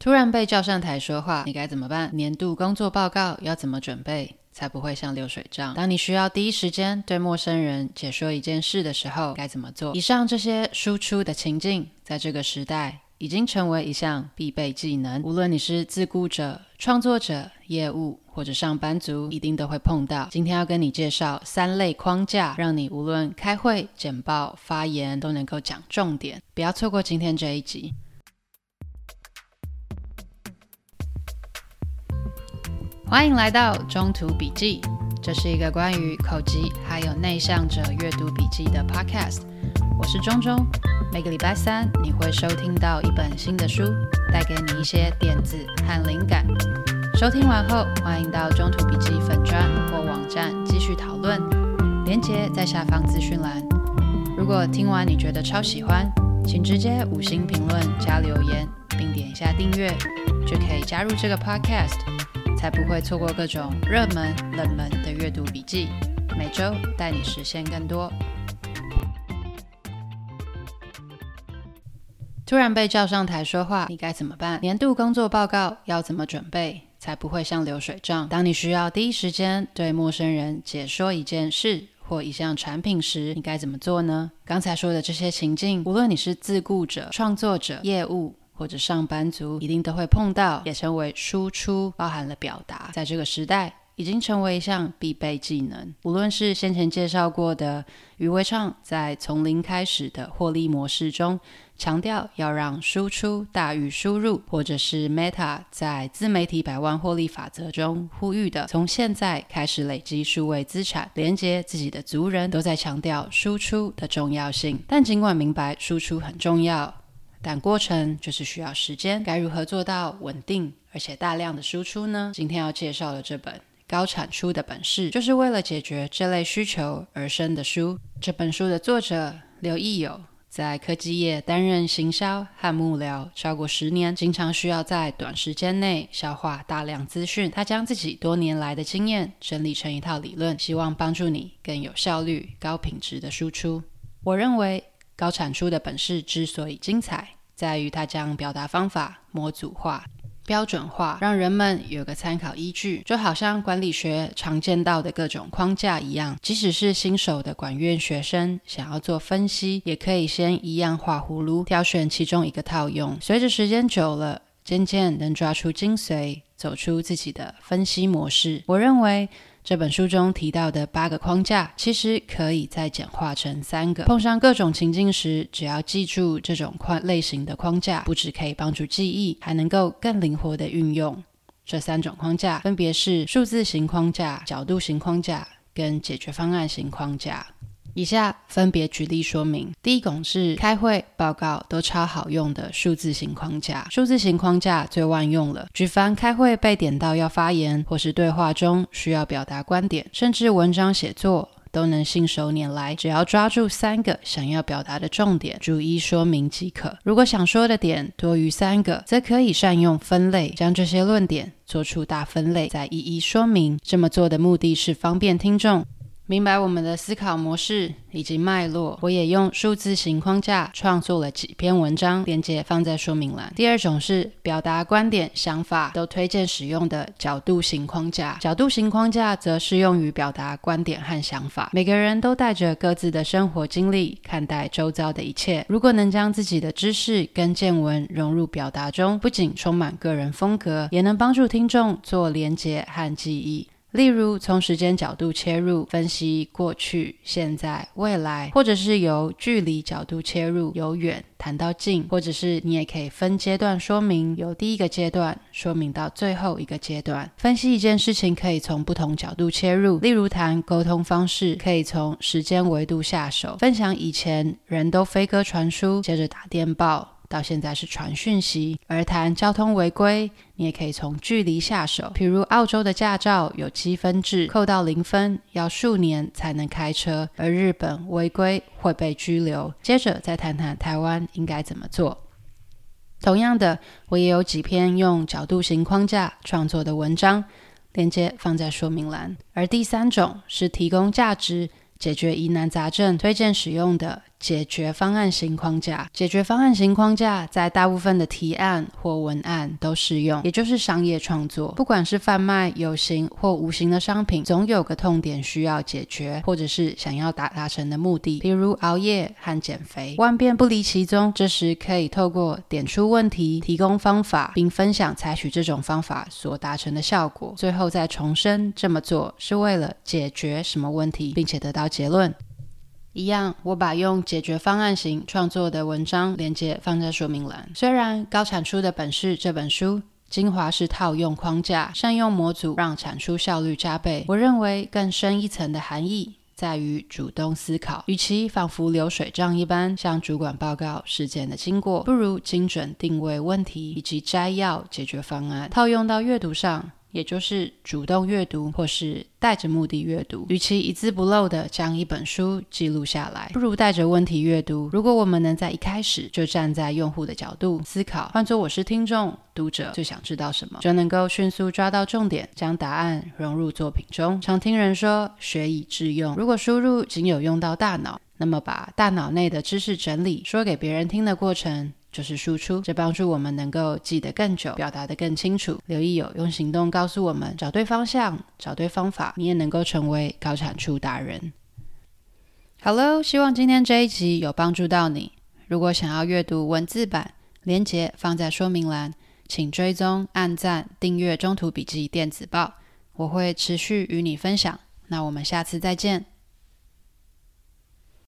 突然被叫上台说话，你该怎么办？年度工作报告要怎么准备，才不会像流水账？当你需要第一时间对陌生人解说一件事的时候，该怎么做？以上这些输出的情境，在这个时代已经成为一项必备技能。无论你是自雇者、创作者、业务或者上班族，一定都会碰到。今天要跟你介绍三类框架，让你无论开会、简报、发言都能够讲重点。不要错过今天这一集。欢迎来到中途笔记，这是一个关于口疾还有内向者阅读笔记的 podcast。我是中中，每个礼拜三你会收听到一本新的书，带给你一些点子和灵感。收听完后，欢迎到中途笔记粉专或网站继续讨论，连接在下方资讯栏。如果听完你觉得超喜欢，请直接五星评论加留言，并点一下订阅，就可以加入这个 podcast。才不会错过各种热门、冷门的阅读笔记，每周带你实现更多。突然被叫上台说话，你该怎么办？年度工作报告要怎么准备，才不会像流水账？当你需要第一时间对陌生人解说一件事或一项产品时，你该怎么做呢？刚才说的这些情境，无论你是自雇者、创作者、业务。或者上班族一定都会碰到，也称为输出，包含了表达，在这个时代已经成为一项必备技能。无论是先前介绍过的余维畅在从零开始的获利模式中，强调要让输出大于输入，或者是 Meta 在自媒体百万获利法则中呼吁的，从现在开始累积数位资产，连接自己的族人，都在强调输出的重要性。但尽管明白输出很重要。但过程就是需要时间，该如何做到稳定而且大量的输出呢？今天要介绍的这本《高产出的本事》，就是为了解决这类需求而生的书。这本书的作者刘益友在科技业担任行销和幕僚超过十年，经常需要在短时间内消化大量资讯。他将自己多年来的经验整理成一套理论，希望帮助你更有效率、高品质的输出。我认为。高产出的本事之所以精彩，在于它将表达方法模组化、标准化，让人们有个参考依据。就好像管理学常见到的各种框架一样，即使是新手的管院学生想要做分析，也可以先一样画葫芦，挑选其中一个套用。随着时间久了，渐渐能抓出精髓，走出自己的分析模式。我认为。这本书中提到的八个框架，其实可以再简化成三个。碰上各种情境时，只要记住这种框类型的框架，不只可以帮助记忆，还能够更灵活地运用。这三种框架分别是数字型框架、角度型框架跟解决方案型框架。以下分别举例说明。第一种是开会报告都超好用的数字型框架。数字型框架最万用了。举凡开会被点到要发言，或是对话中需要表达观点，甚至文章写作，都能信手拈来。只要抓住三个想要表达的重点，逐一说明即可。如果想说的点多于三个，则可以善用分类，将这些论点做出大分类，再一一说明。这么做的目的是方便听众。明白我们的思考模式以及脉络，我也用数字型框架创作了几篇文章，链接放在说明栏。第二种是表达观点、想法都推荐使用的角度型框架。角度型框架则适用于表达观点和想法。每个人都带着各自的生活经历看待周遭的一切。如果能将自己的知识跟见闻融入表达中，不仅充满个人风格，也能帮助听众做连结和记忆。例如，从时间角度切入，分析过去、现在、未来；或者是由距离角度切入，由远谈到近；或者是你也可以分阶段说明，由第一个阶段说明到最后一个阶段。分析一件事情可以从不同角度切入，例如谈沟通方式，可以从时间维度下手，分享以前人都飞鸽传书，接着打电报。到现在是传讯息，而谈交通违规，你也可以从距离下手。譬如澳洲的驾照有积分制，扣到零分要数年才能开车，而日本违规会被拘留。接着再谈谈台湾应该怎么做。同样的，我也有几篇用角度型框架创作的文章，链接放在说明栏。而第三种是提供价值。解决疑难杂症，推荐使用的解决方案型框架。解决方案型框架在大部分的提案或文案都适用，也就是商业创作。不管是贩卖有形或无形的商品，总有个痛点需要解决，或者是想要达达成的目的，比如熬夜和减肥，万变不离其宗。这时可以透过点出问题、提供方法，并分享采取这种方法所达成的效果，最后再重申这么做是为了解决什么问题，并且得到结论。一样，我把用解决方案型创作的文章连接放在说明栏。虽然《高产出的本事》这本书精华是套用框架、善用模组，让产出效率加倍，我认为更深一层的含义在于主动思考。与其仿佛流水账一般向主管报告事件的经过，不如精准定位问题以及摘要解决方案，套用到阅读上。也就是主动阅读，或是带着目的阅读。与其一字不漏地将一本书记录下来，不如带着问题阅读。如果我们能在一开始就站在用户的角度思考，换作我是听众、读者，最想知道什么，就能够迅速抓到重点，将答案融入作品中。常听人说“学以致用”，如果输入仅有用到大脑，那么把大脑内的知识整理说给别人听的过程。就是输出，这帮助我们能够记得更久，表达得更清楚。刘益友用行动告诉我们：找对方向，找对方法，你也能够成为高产出达人。好喽，希望今天这一集有帮助到你。如果想要阅读文字版，连接放在说明栏，请追踪、按赞、订阅《中途笔记电子报》，我会持续与你分享。那我们下次再见。